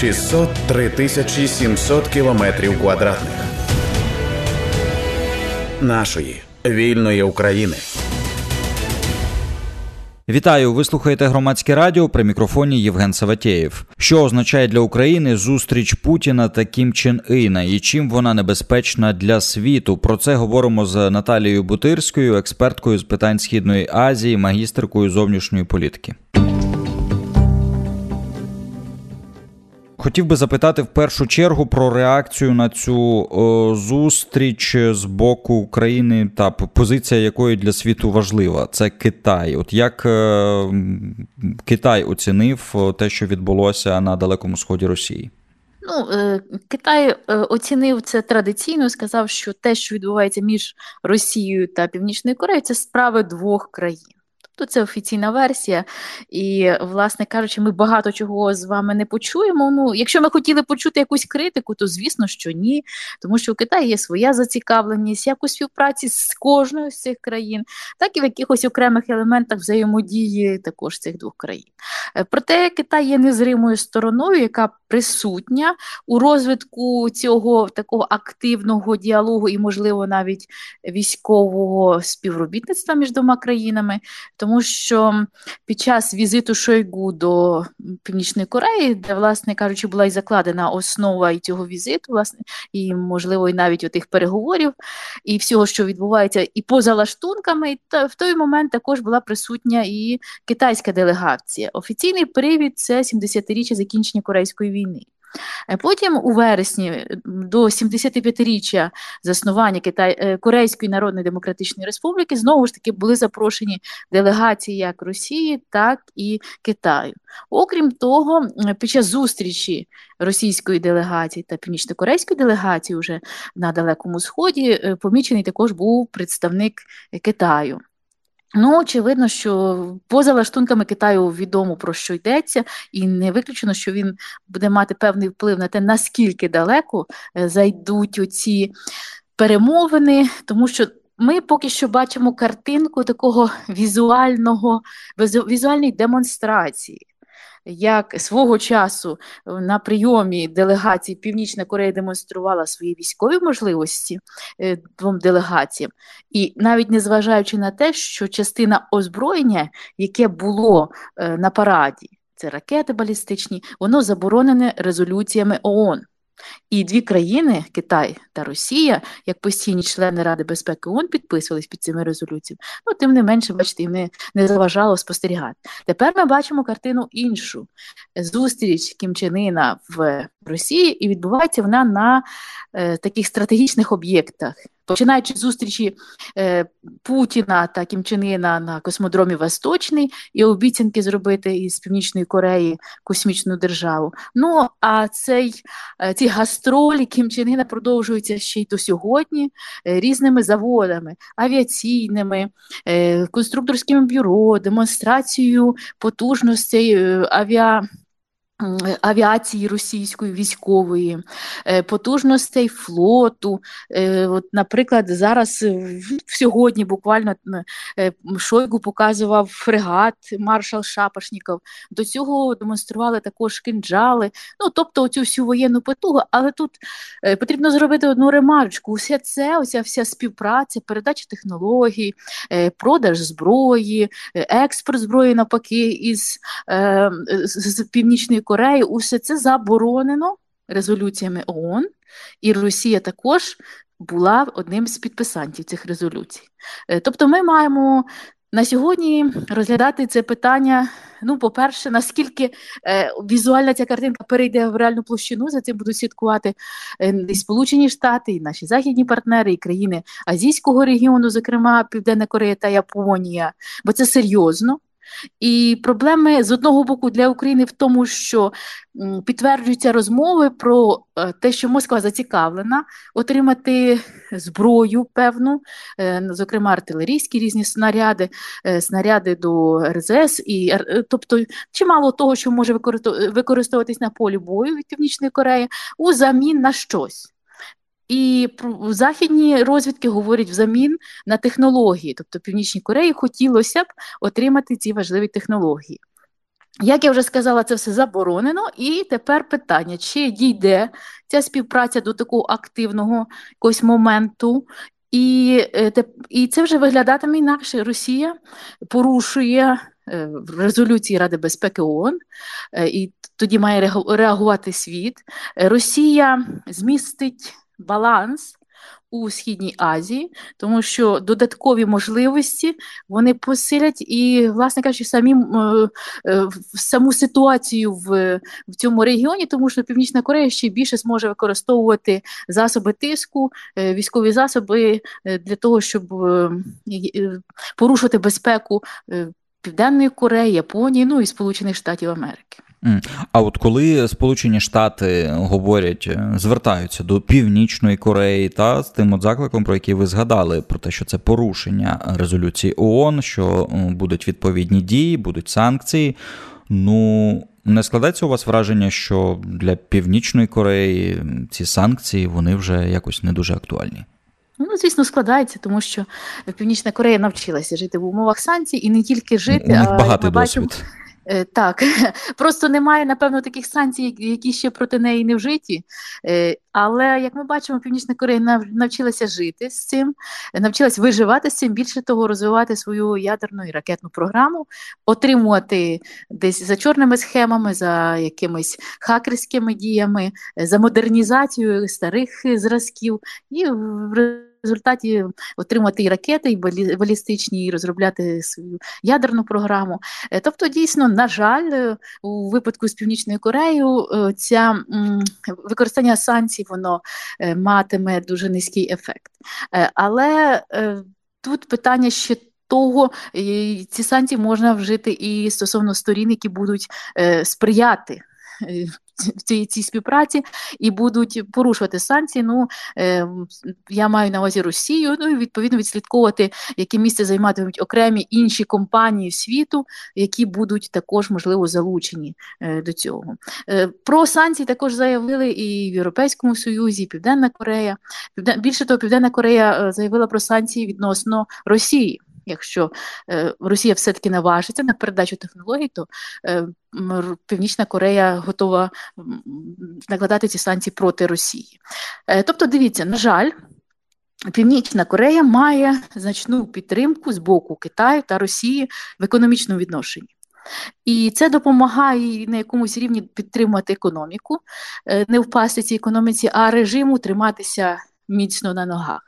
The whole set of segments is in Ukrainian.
603 тисячі 700 кілометрів квадратних нашої вільної України. Вітаю! Ви слухаєте громадське радіо при мікрофоні Євген Саватєєв. Що означає для України зустріч Путіна та Кім Чен Іна і чим вона небезпечна для світу? Про це говоримо з Наталією Бутирською, експерткою з питань східної Азії, магістеркою зовнішньої політики. Хотів би запитати в першу чергу про реакцію на цю о, зустріч з боку України та позиція якої для світу важлива. Це Китай. От як е, Китай оцінив те, що відбулося на далекому сході Росії? Ну, е, Китай е, оцінив це традиційно, сказав, що те, що відбувається між Росією та Північною Кореєю, це справи двох країн то це офіційна версія. І, власне кажучи, ми багато чого з вами не почуємо. Ну, якщо ми хотіли почути якусь критику, то звісно, що ні. Тому що у Китаї є своя зацікавленість, як у співпраці з кожною з цих країн, так і в якихось окремих елементах взаємодії також цих двох країн. Е, проте Китай є незримою стороною, яка присутня у розвитку цього такого активного діалогу і, можливо, навіть військового співробітництва між двома країнами тому що під час візиту Шойгу до Північної Кореї, де, власне кажучи, була і закладена основа і цього візиту, власне, і, можливо, і навіть отих переговорів, і всього, що відбувається, і поза лаштунками, і в той момент також була присутня і китайська делегація. Офіційний привід це 70-річчя закінчення Корейської війни. Е, потім у вересні до 75-річчя заснування Китай е, Корейської Народної Демократичної Республіки знову ж таки були запрошені делегації як Росії, так і Китаю. Окрім того, під час зустрічі російської делегації та північно-корейської делегації вже на Далекому Сході е, помічений також був представник Китаю. Ну, очевидно, що поза лаштунками Китаю відомо про що йдеться, і не виключено, що він буде мати певний вплив на те, наскільки далеко е, зайдуть оці перемовини, тому що. Ми поки що бачимо картинку такого візуального візуальної демонстрації як свого часу е, на прийомі делегації Північна Корея демонструвала свої військові можливості е, двом делегаціям, і навіть незважаючи на те, що частина озброєння, яке було е, на параді, це ракети балістичні, воно заборонене резолюціями ООН. І дві країни, Китай та Росія, як постійні члени Ради безпеки ООН, підписувались під цими резолюціями. Ну, тим не менше, бачите, їм не, не заважало спостерігати. Тепер ми бачимо картину іншу зустріч Кімчинина в Росії, і відбувається вона на е, таких стратегічних об'єктах починаючи з зустрічі е, Путіна та Кімчинина на космодромі Восточний і обіцянки зробити із Північної Кореї космічну державу. Ну а цей е, ці гастролі Кімчинина продовжуються ще й до сьогодні е, різними заводами, авіаційними, е, конструкторським бюро, демонстрацією потужностей е, авіа авіації російської військової, е, потужностей флоту. Е, от, Наприклад, зараз е, сьогодні буквально Шойгу показував фрегат маршал Шапошніков. До цього демонстрували також кинджали. Ну, тобто оцю всю воєнну потугу, але тут потрібно зробити одну ремарочку. Усе це, оця вся співпраця, передача технологій, продаж зброї, експорт зброї навпаки із з Північної Кореї, усе це заборонено резолюціями ООН, і Росія також була одним з підписантів цих резолюцій. Е, тобто, ми маємо на сьогодні розглядати це питання. Ну, по-перше, наскільки е, візуальна ця картинка перейде в реальну площину, за цим будуть слідкувати е, і Сполучені Штати, і наші західні партнери, і країни Азійського регіону, зокрема Південна Корея та Японія, бо це серйозно. І проблеми з одного боку для України в тому, що підтверджуються розмови про е, те, що Москва зацікавлена отримати зброю певну, е, зокрема артилерійські різні снаряди, е, снаряди до РЗС, і тобто чимало того, що може використовуватись на полі бою від Північної Кореї, у замін на щось. І західні розвідки говорять взамін на технології, тобто Північній Кореї хотілося б отримати ці важливі технології. Як я вже сказала, це все заборонено, і тепер питання: чи дійде ця співпраця до такого активного якогось моменту, і е, і це вже виглядатиме інакше. Росія порушує е, резолюції Ради безпеки ООН, е, і тоді має реагувати світ. Росія змістить баланс у Східній Азії, тому що додаткові можливості вони посилять і, власне кажучи, самі е, е, саму ситуацію в в цьому регіоні, тому що Північна Корея ще більше зможе використовувати засоби тиску, е, військові засоби для того, щоб порушувати безпеку Південної Кореї, Японії, ну і Сполучених Штатів Америки. А от коли Сполучені Штати говорять, е, звертаються до Північної Кореї та з тим от закликом, про який ви згадали, про те, що це порушення резолюції ООН, що будуть відповідні дії, будуть санкції. Ну не складається у вас враження, що для Північної Кореї ці санкції вони вже якось не дуже актуальні? Ну, звісно, складається, тому що Північна Корея навчилася жити в умовах санкцій і не тільки жити, а багатий досвід. Бачимо, Е, так, просто немає, напевно, таких санкцій, які ще проти неї не вжиті. Е, але як ми бачимо, Північна Корея навчилася жити з цим, навчилася виживати з цим, більше того, розвивати свою ядерну і ракетну програму, отримувати десь за чорними схемами, за якимись хакерськими діями, за модернізацією старих зразків і в результаті отримати і ракети, і балістичні, і розробляти свою ядерну програму. Е, тобто, дійсно, на жаль, е, у випадку з Північною Кореєю е, ця використання санкцій воно матиме дуже низький ефект. Але тут питання ще. Того ці санкції можна вжити і стосовно сторін, які будуть сприяти в цій співпраці і будуть порушувати санкції. Ну е, я маю на увазі Росію. Ну і відповідно відслідковувати, яке місце займатимуть окремі інші компанії світу, які будуть також можливо залучені е, до цього. Е, про санкції також заявили і в Європейському Союзі, і Південна Корея. Більше того, Південна Корея заявила про санкції відносно Росії. Якщо е, Росія все-таки наважиться на передачу технологій, то е, Північна Корея готова накладати ці санкції проти Росії. Е, тобто, дивіться, на жаль. Північна Корея має значну підтримку з боку Китаю та Росії в економічному відношенні. І це допомагає на якомусь рівні підтримувати економіку, не впасти цій економіці, а режиму триматися міцно на ногах.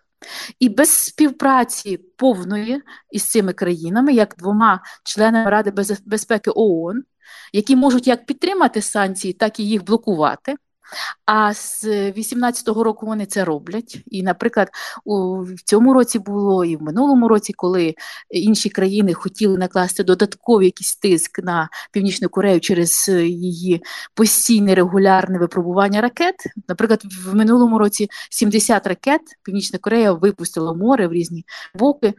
І без співпраці повної із цими країнами, як двома членами Ради безпеки ООН, які можуть як підтримати санкції, так і їх блокувати. А з 18-го року вони це роблять. І, наприклад, у в цьому році було і в минулому році, коли інші країни хотіли накласти додатковий якийсь тиск на Північну Корею через її постійне регулярне випробування ракет. Наприклад, в минулому році 70 ракет Північна Корея випустила море в різні боки.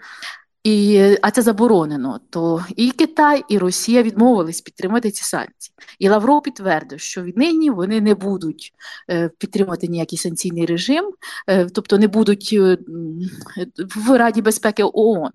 І, А це заборонено. То і Китай, і Росія відмовились підтримати ці санкції. І Лавров підтвердив, що віднині вони не будуть е, підтримувати ніякий санкційний режим, е, тобто не будуть е, в Раді безпеки ООН.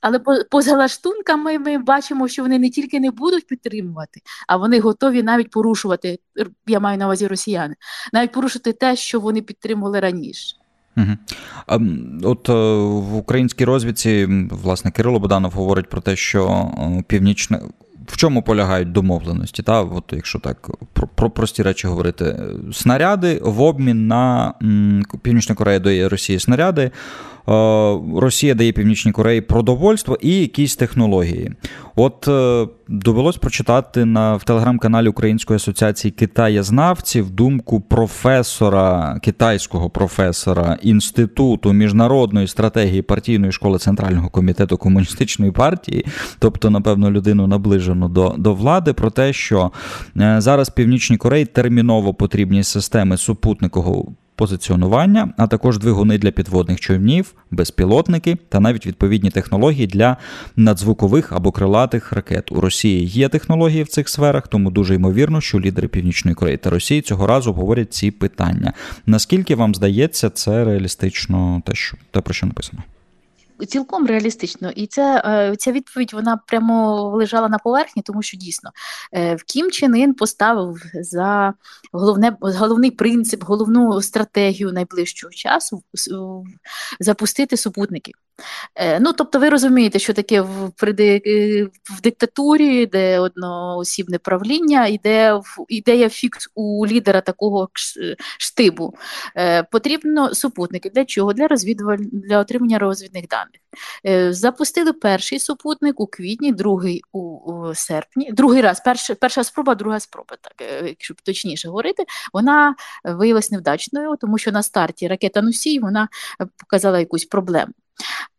Але по, поза лаштунками ми бачимо, що вони не тільки не будуть підтримувати, а вони готові навіть порушувати. Я маю на увазі росіяни, навіть порушити те, що вони підтримували раніше. Угу. От е, в українській розвідці власне Кирило Боданов говорить про те, що е, північне. В чому полягають домовленості? Та? От Якщо так про, про прості речі говорити, снаряди в обмін на Північна Корея дає Росії снаряди, Е, Росія дає Північній Кореї продовольство і якісь технології. От е, довелось прочитати на в телеграм-каналі Української асоціації Китаєзнавців думку професора, китайського професора Інституту міжнародної стратегії партійної школи Центрального комітету комуністичної партії, тобто, напевно, людину наближену до, до влади, про те, що е, зараз Північній Кореї терміново потрібні системи супутникового позиціонування, а також двигуни для підводних човнів, безпілотники та навіть відповідні технології для надзвукових або крилатих ракет. У Росії є технології в цих сферах, тому дуже ймовірно, що лідери Північної Кореї та Росії цього разу обговорять ці питання. Наскільки вам здається, це реалістично те, що те, про що написано? Цілком реалістично, і це е, ця відповідь вона прямо лежала на поверхні, тому що дійсно е, в Кім Чен Ін поставив за головне головний принцип, головну стратегію найближчого часу запустити супутники. Е, ну, тобто, ви розумієте, що таке в в диктатурі, де одноосібне правління, іде ідея фікс у лідера такого штибу. Потрібно супутники. Для чого? Для розвідуваль для отримання розвідних даних. Е, запустили перший супутник у квітні, другий у, серпні. Другий раз, перша, перша спроба, друга спроба, так, е, якщо точніше говорити, вона виявилась невдачною, тому що на старті ракета Носій вона показала якусь проблему.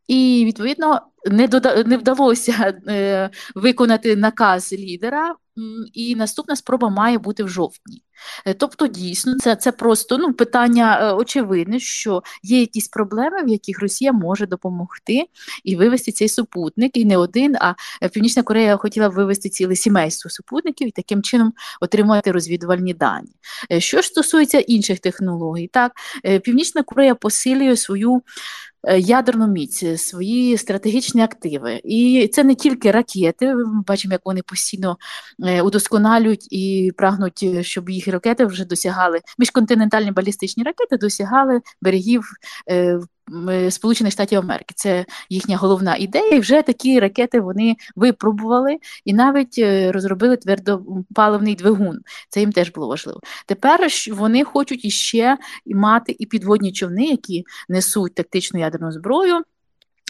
І відповідно не дода не вдалося е, виконати наказ лідера, і наступна спроба має бути в жовтні. Е, тобто, дійсно, це це просто ну, питання е, очевидне, що є якісь проблеми, в яких Росія може допомогти і вивести цей супутник, і не один, а е, Північна Корея хотіла вивести ціле сімейство супутників і таким чином отримати розвідувальні дані. Що ж стосується інших технологій, так Північна Корея посилює свою ядерну міць, свої стратегічні активи. І це не тільки ракети. Ми бачимо, як вони постійно е, удосконалюють і прагнуть, щоб їх ракети вже досягали міжконтинентальні балістичні ракети досягали берегів Сполучених Штатів Америки. Це їхня головна ідея. І вже такі ракети вони випробували і навіть е, розробили твердопаливний двигун. Це їм теж було важливо. Тепер вони хочуть іще мати і підводні човни, які несуть тактичну ядерну зброю.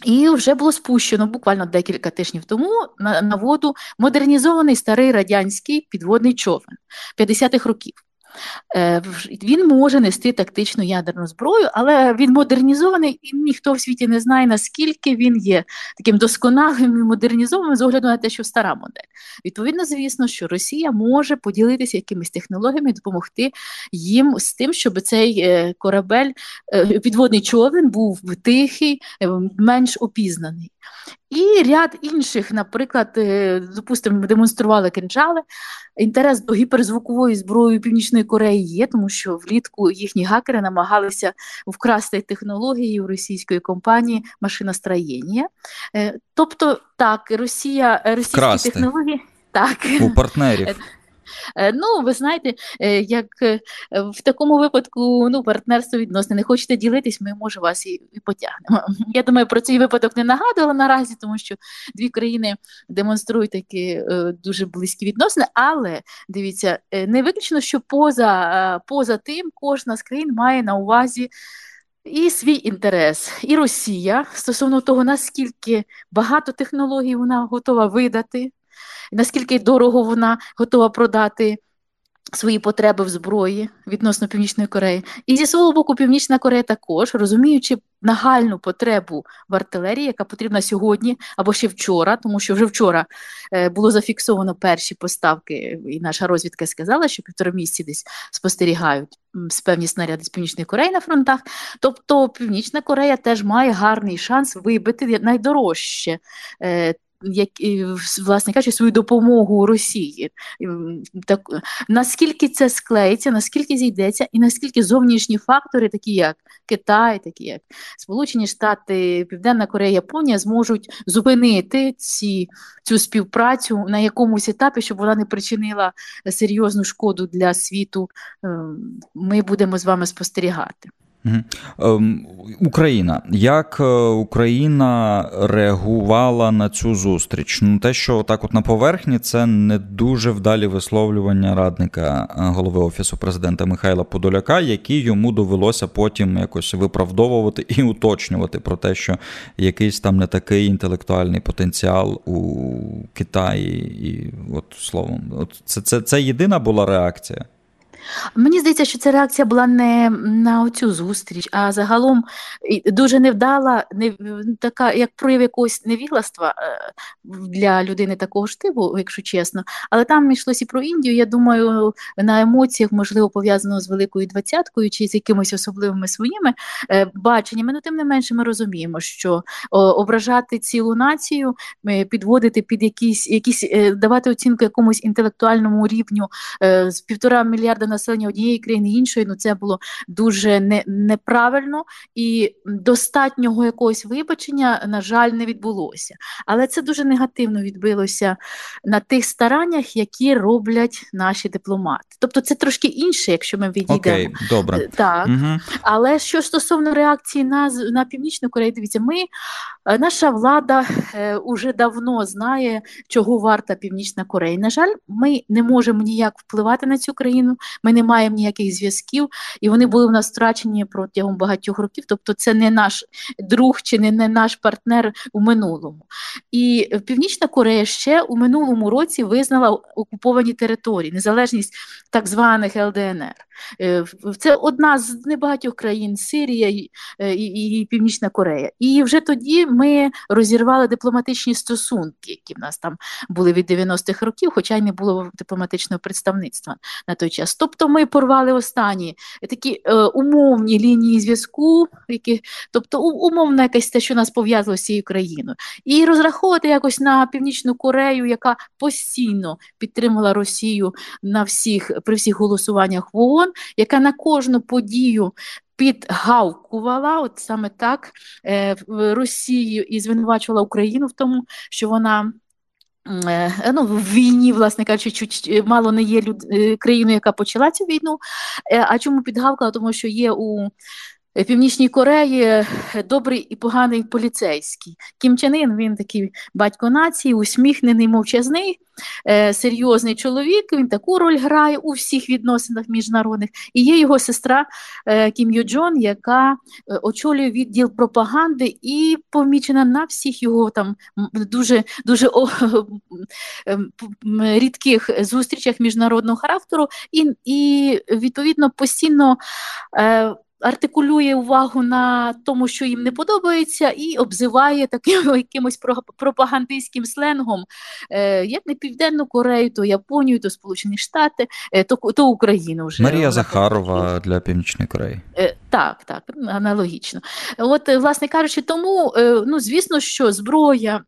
І вже було спущено буквально декілька тижнів тому на, на воду модернізований старий радянський підводний човен 50-х років. Е, він може нести тактичну ядерну зброю, але він модернізований, і ніхто в світі не знає, наскільки він є таким досконалим і модернізованим з огляду на те, що стара модель. Відповідно, звісно, що Росія може поділитися якимись технологіями допомогти їм з тим, щоб цей е, корабель, е, підводний човен був тихий, менш опізнаний. І ряд інших, наприклад, е, допустимо, демонстрували кинджали. Інтерес до гіперзвукової зброї Північної Кореї є, тому що влітку їхні гакери намагалися вкрасти технології у російської компанії машиностроєння. Е, тобто, так, Росія російські Вкрасти. технології так у партнерів. Е, ну, ви знаєте, е, як е, в такому випадку ну, партнерство відносне, не хочете ділитись, ми може вас і, і потягнемо. Я думаю, про цей випадок не нагадувала наразі, тому що дві країни демонструють такі дуже близькі відносини, але дивіться, не виключно, що поза, поза тим кожна з країн має на увазі. І свій інтерес, і Росія стосовно того, наскільки багато технологій вона готова видати, наскільки дорого вона готова продати свої потреби в зброї відносно Північної Кореї. І зі свого боку, Північна Корея також, розуміючи нагальну потребу в артилерії, яка потрібна сьогодні або ще вчора, тому що вже вчора е, було зафіксовано перші поставки, і наша розвідка сказала, що півтора місяці десь спостерігають певні снаряди з Північної Кореї на фронтах. Тобто Північна Корея теж має гарний шанс вибити найдорожче е, як власне кажучи, свою допомогу Росії. Так наскільки це склеїться, наскільки зійдеться, і наскільки зовнішні фактори, такі як Китай, такі як Сполучені Штати, Південна Корея, Японія, зможуть зупинити ці, цю співпрацю на якомусь етапі, щоб вона не причинила серйозну шкоду для світу. Ем, ми будемо з вами спостерігати. Ем, Україна. Як е, Україна реагувала на цю зустріч? Ну, те, що так от на поверхні, це не дуже вдалі висловлювання радника е, голови офісу президента Михайла Подоляка, які йому довелося потім якось виправдовувати і уточнювати про те, що якийсь там не такий інтелектуальний потенціал у Китаї, і от словом, от це, це, це єдина була реакція. Мені здається, що ця реакція була не на цю зустріч, а загалом дуже невдала, не така, як прояв якогось невігластва е, для людини такого ж типу, якщо чесно. Але там йшлося і про Індію. Я думаю, на емоціях, можливо, пов'язано з великою двадцяткою чи з якимись особливими своїми е, баченнями. Ну, тим не менше, ми розуміємо, що ображати цілу націю, е, підводити під якісь якісь давати оцінку якомусь інтелектуальному рівню з півтора мільярда населення однієї країни іншої, ну це було дуже не, неправильно і достатнього якогось вибачення, на жаль, не відбулося. Але це дуже негативно відбилося на тих стараннях, які роблять наші дипломати. Тобто це трошки інше, якщо ми відійдемо. Окей, добре. Так. Угу. Але що стосовно реакції на на Північну Корею, дивіться, ми, е, наша влада е, уже давно знає, чого варта Північна Корея. На жаль, ми не можемо ніяк впливати на цю країну, ми не маємо ніяких зв'язків, і вони були в нас втрачені протягом багатьох років. Тобто, це не наш друг чи не, не наш партнер у минулому. І Північна Корея ще у минулому році визнала окуповані території, незалежність так званих ЛДНР. Е, це одна з небагатьох країн Сирія і, е, і, і Північна Корея. І вже тоді ми розірвали дипломатичні стосунки, які в нас там були від 90-х років, хоча й не було дипломатичного представництва на той час. Тобто ми порвали останні такі е, умовні лінії зв'язку, які, тобто умовно якесь те, що нас пов'язало з цією країною, і розраховувати якось на Північну Корею, яка постійно підтримала Росію на всіх при всіх голосуваннях в ООН, яка на кожну подію. Підгавкувала, от саме так е, Росію і звинувачувала Україну в тому, що вона е, ну, в війні, власне кажучи, чуть е, мало не є люд, е, країною, яка почала цю війну. Е, а чому підгавкала? Тому що є у Північній Кореї добрий і поганий поліцейський. Кім Чен Ін, він такий батько нації, усміхнений, мовчазний, е, серйозний чоловік. Він таку роль грає у всіх відносинах міжнародних. І є його сестра е, Кім Джон, яка е, очолює відділ пропаганди і помічена на всіх його там дуже дуже о, рідких зустрічах міжнародного характеру, і, і відповідно постійно. Артикулює увагу на тому, що їм не подобається, і обзиває таким якимось пропагандистським сленгом, е, як не Південну Корею, то Японію, то Сполучені Штати, е, то то Україну вже Марія Захарова для Північної Кореї. Е, так, так, аналогічно. От, власне кажучи, тому ну звісно, що зброя,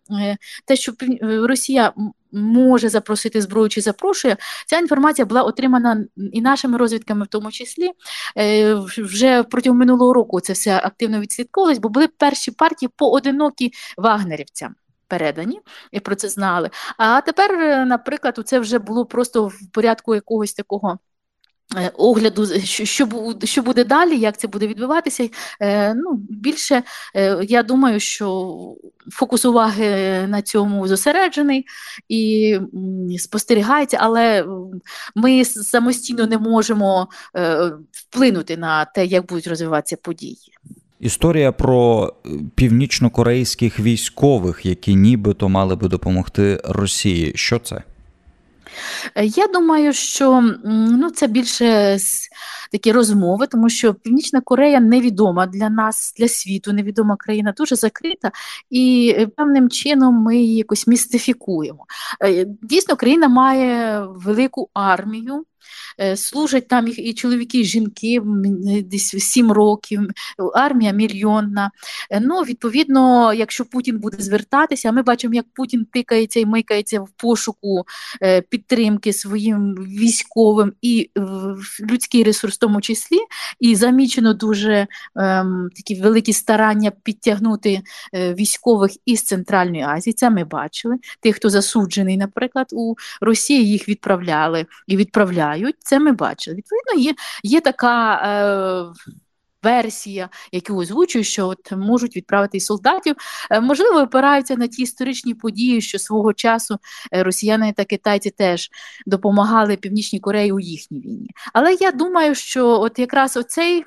те, що Росія може запросити зброю чи запрошує. Ця інформація була отримана і нашими розвідками, в тому числі. Е, вже протягом минулого року це все активно відслідковувалось, бо були перші партії поодинокі вагнерівцям. Передані і про це знали. А тепер, е, наприклад, це вже було просто в порядку якогось такого огляду, що буде, що буде далі, як це буде відбуватися. Е, ну, Більше е, я думаю, що фокус уваги на цьому зосереджений і спостерігається, але ми самостійно не можемо вплинути на те, як будуть розвиватися події. Історія про північнокорейських військових, які нібито мали би допомогти Росії. Що це? Е, я думаю, що ну, це більше такі розмови, тому що Північна Корея невідома для нас, для світу, невідома країна, дуже закрита, і е, певним чином ми її якось містифікуємо. Е, дійсно, країна має велику армію. Е, служать там і чоловіки, і жінки десь 7 років, армія мільйонна. Е, ну, Відповідно, якщо Путін буде звертатися, ми бачимо, як Путін тикається і микається в пошуку е, підтримки своїм військовим і людський ресурс в тому числі, і замічено дуже ем, такі великі старання підтягнути військових із Центральної Азії. Це ми бачили. Тих, хто засуджений, наприклад, у Росії їх відправляли і відправляють. Це ми бачили. Відповідно, є є така е, версія, яку озвучують, що от можуть відправити і солдатів. Е, можливо, опираються на ті історичні події, що свого часу е, росіяни та китайці теж допомагали Північній Кореї у їхній війні. Але я думаю, що от якраз оцей.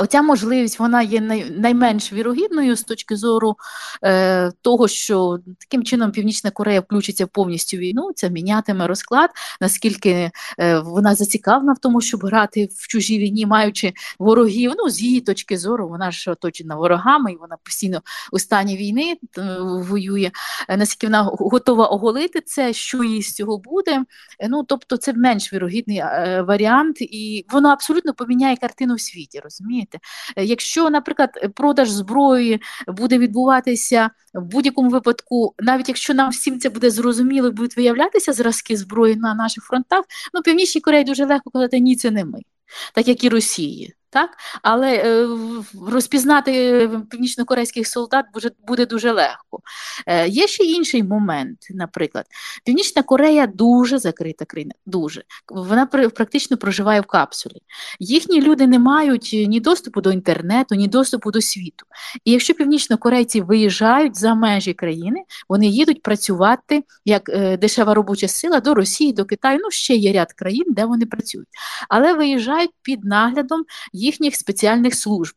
Оця можливість вона є найменш вірогідною з точки зору е, того, що таким чином Північна Корея включиться повністю війну, це мінятиме розклад, наскільки е, вона зацікавлена в тому, щоб грати в чужій війні, маючи ворогів. Ну, з її точки зору, вона ж оточена ворогами, і вона постійно у стані війни е, воює. Е, наскільки вона готова оголити це, що їй з цього буде. Е, ну, Тобто, це менш вірогідний е, варіант, і воно абсолютно поміняє картину в світі розумієте? Якщо, наприклад, продаж зброї буде відбуватися в будь-якому випадку, навіть якщо нам всім це буде зрозуміло, будуть виявлятися зразки зброї на наших фронтах, ну Північній Кореї дуже легко казати, ні, це не ми, так як і Росії. Так? Але е, розпізнати північно-корейських солдат буде, дуже легко. Е, Є ще інший момент, наприклад, Північна Корея дуже закрита країна, дуже. Вона практично проживає в капсулі. Їхні люди не мають ні доступу до інтернету, ні доступу до світу. І якщо північно-корейці виїжджають за межі країни, вони їдуть працювати як е, дешева робоча сила до Росії, до Китаю. Ну, ще є ряд країн, де вони працюють. Але виїжджають під наглядом їхніх спеціальних служб.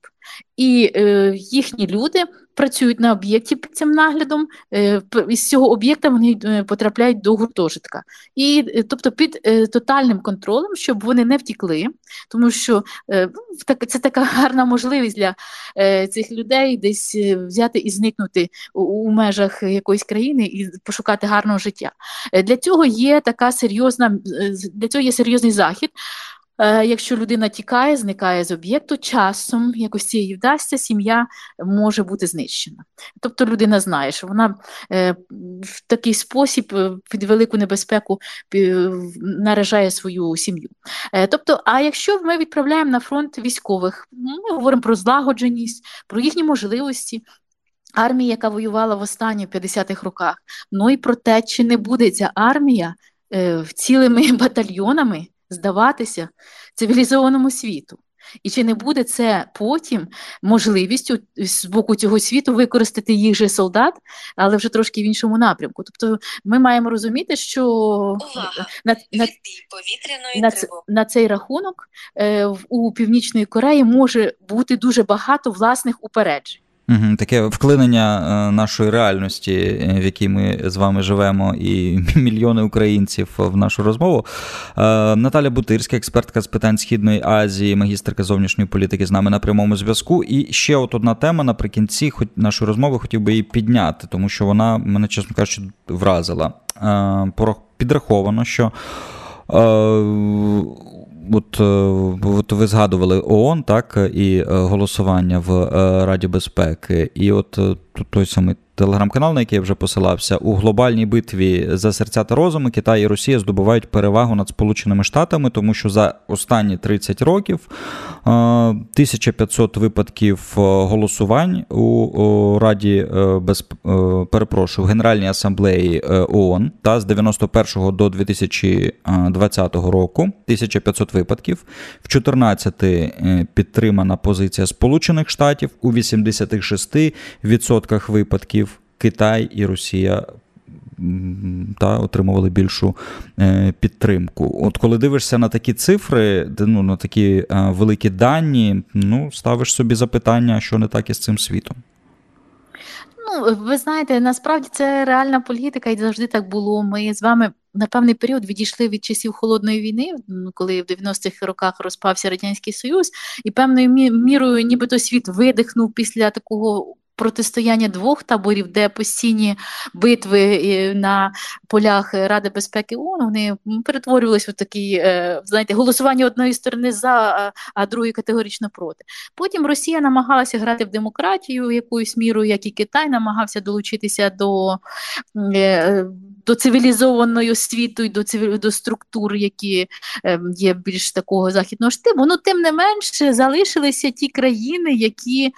І е, їхні люди працюють на об'єкті під цим наглядом, е, із цього об'єкта вони е, потрапляють до гуртожитка. І е, тобто під е, тотальним контролем, щоб вони не втікли, тому що е, це така гарна можливість для е, цих людей десь е, взяти і зникнути у, у межах якоїсь країни і пошукати гарного життя. Для цього є така серйозна, для цього є серйозний захід. Е, якщо людина тікає, зникає з об'єкту, часом якось цієї вдасться, сім'я може бути знищена. Тобто людина знає, що вона е, в такий спосіб е, під велику небезпеку наражає свою сім'ю. Тобто, а якщо ми відправляємо на фронт військових, ми говоримо про злагодженість, про їхні можливості. Армія, яка воювала в останні 50-х роках, ну і про те, чи не буде ця армія цілими батальйонами здаватися цивілізованому світу. І чи не буде це потім можливістю з боку цього світу використати їх же солдат, але вже трошки в іншому напрямку? Тобто ми маємо розуміти, що Увага! на на, на, на цей рахунок е, у Північної Кореї може бути дуже багато власних упереджень. Угу, Таке вклинення е, нашої реальності, е, в якій ми з вами живемо, і мільйони українців в нашу розмову. Е, Наталя Бутирська, експертка з питань Східної Азії, магістерка зовнішньої політики з нами на прямому зв'язку. І ще от одна тема наприкінці нашої розмови хотів би її підняти, тому що вона мене, чесно кажучи, вразила. Підраховано, що От, е, от ви згадували ООН, так, і е, голосування в е, Раді безпеки, і от той самий телеграм-канал, на який я вже посилався, у глобальній битві за серця та розуми Китай і Росія здобувають перевагу над Сполученими Штатами, тому що за останні 30 років 1500 випадків голосувань у Раді без перепрошую в Генеральній асамблеї ООН та з 91 до 2020 року 1500 випадків, в 14 е, підтримана позиція Сполучених Штатів у 86% випадків Китай і Росія. Та отримували більшу е, підтримку. От коли дивишся на такі цифри, ну на такі е, великі дані, ну ставиш собі запитання, що не так із цим світом. Ну, ви знаєте, насправді це реальна політика, і завжди так було. Ми з вами на певний період відійшли від часів холодної війни, коли в 90-х роках розпався радянський союз, і певною мірою, нібито світ видихнув після такого протистояння двох таборів, де постійні битви на полях Ради безпеки ООН, вони перетворювалися в такі, е, знаєте, голосування одної сторони за, а другої категорично проти. Потім Росія намагалася грати в демократію якоюсь мірою, як і Китай намагався долучитися до е, до цивілізованої світу і до до структур, які е, є більш такого західного штибу. Ну, тим не менше, залишилися ті країни, які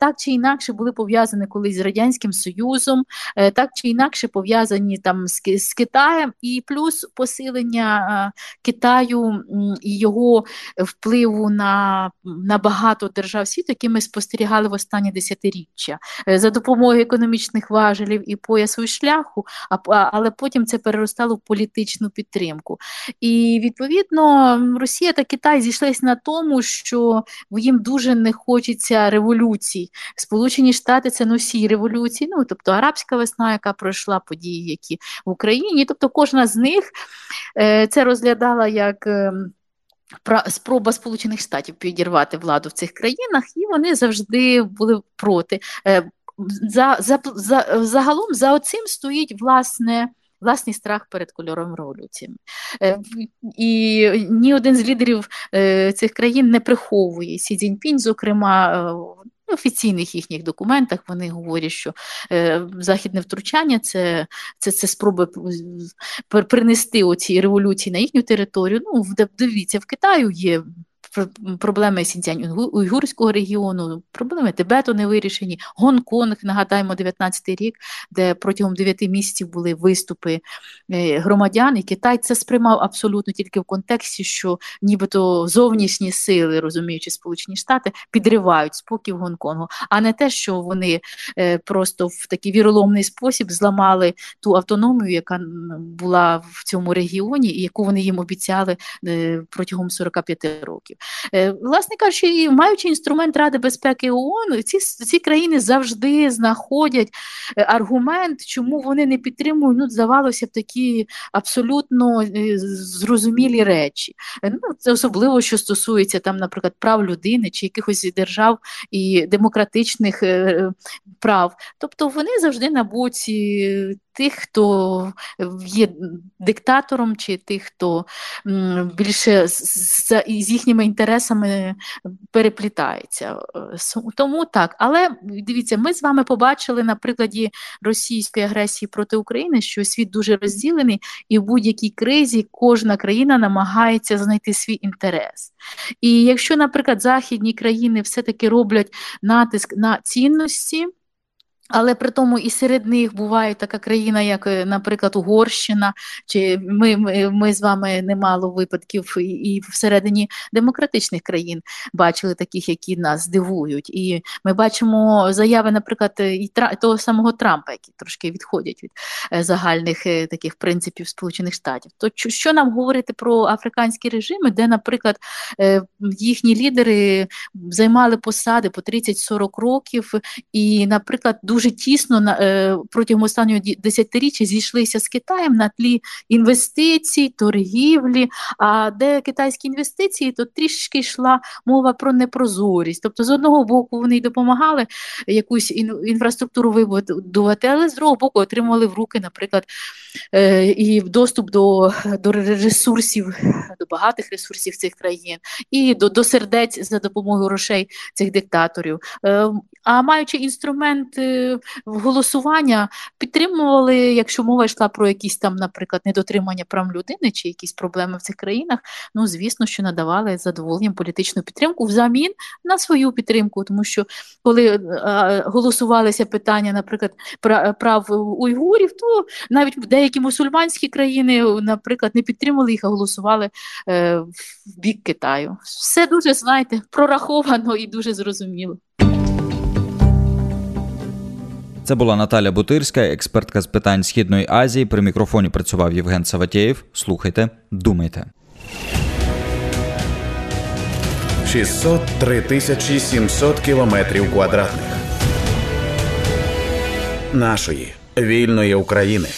так чи інакше були були пов'язані колись з Радянським Союзом, е, так чи інакше пов'язані там з, з Китаєм, і плюс посилення е, Китаю і його впливу на, на багато держав світу, які ми спостерігали в останні десятиріччя, е, за допомогою економічних важелів і поясу і шляху, але потім це переростало в політичну підтримку. І відповідно Росія та Китай зійшлися на тому, що їм дуже не хочеться революцій. Сполучені Штати це носій революції, ну тобто арабська весна, яка пройшла події, які в Україні. Тобто кожна з них е, це розглядала як. Е, Спроба Сполучених Штатів підірвати владу в цих країнах, і вони завжди були проти. Е, за, за, за, Загалом за оцим стоїть власне власний страх перед кольором революціями. І ні один з лідерів цих країн не приховує Сі Цзіньпінь, зокрема офіційних їхніх документах вони говорять, що е, західне втручання це це, це спроби принести оці революції на їхню територію. Ну, дивіться, в Китаю є проблеми Сінцянь Уйгурського регіону, проблеми Тибету не вирішені. Гонконг, нагадаємо, 19-й рік, де протягом 9 місяців були виступи е, громадян, і Китай це сприймав абсолютно тільки в контексті, що нібито зовнішні сили, розуміючи Сполучені Штати, підривають спокій Гонконгу, а не те, що вони е, просто в такий віроломний спосіб зламали ту автономію, яка була в цьому регіоні, і яку вони їм обіцяли е, протягом 45 років. Е, власне кажучи, маючи інструмент Ради безпеки ООН, ці ці країни завжди знаходять е, аргумент, чому вони не підтримують, ну, здавалося б, такі абсолютно е, зрозумілі речі. Ну, Це особливо, що стосується там, наприклад, прав людини чи якихось держав і демократичних прав. Тобто вони завжди на боці тих, хто є диктатором, чи тих, хто більше з, з їхніми інтересами переплітається. Тому так. Але дивіться, ми з вами побачили на прикладі російської агресії проти України, що світ дуже розділений, і в будь-якій кризі кожна країна намагається знайти свій інтерес. І якщо, наприклад, західні країни все-таки роблять натиск на цінності. Але при тому і серед них буває така країна, як, е, наприклад, Угорщина, чи ми ми, ми з вами немало випадків і всередині демократичних країн бачили таких, які нас дивують. І ми бачимо заяви, наприклад, і того самого Трампа, які трошки відходять від е, загальних е, таких принципів Сполучених Штатів. То що нам говорити про африканські режими, де, наприклад, їхні лідери займали посади по 30-40 років, і, наприклад, дуже тісно е, протягом останнього десятиріччя зійшлися з Китаєм на тлі інвестицій, торгівлі. А де китайські інвестиції, то трішки йшла мова про непрозорість. Тобто, з одного боку, вони й допомагали якусь інфраструктуру вибудувати, але з другого боку отримували в руки, наприклад, і доступ до до ресурсів, до багатих ресурсів цих країн, і до, до сердець за допомогою грошей цих диктаторів. Е, а маючи інструмент голосування, підтримували, якщо мова йшла про якісь там, наприклад, недотримання прав людини чи якісь проблеми в цих країнах, ну звісно, що надавали задоволенням політичну підтримку взамін на свою підтримку, тому що коли голосувалися питання, наприклад, прав уйгурів, то навіть деякі мусульманські країни, наприклад, не підтримували їх, а голосували е, в бік Китаю. Все дуже знаєте, прораховано і дуже зрозуміло. Це була Наталя Бутирська, експертка з питань Східної Азії. При мікрофоні працював Євген Саватєєв. Слухайте, думайте. 603 тисячі 700 кілометрів квадратних нашої вільної України.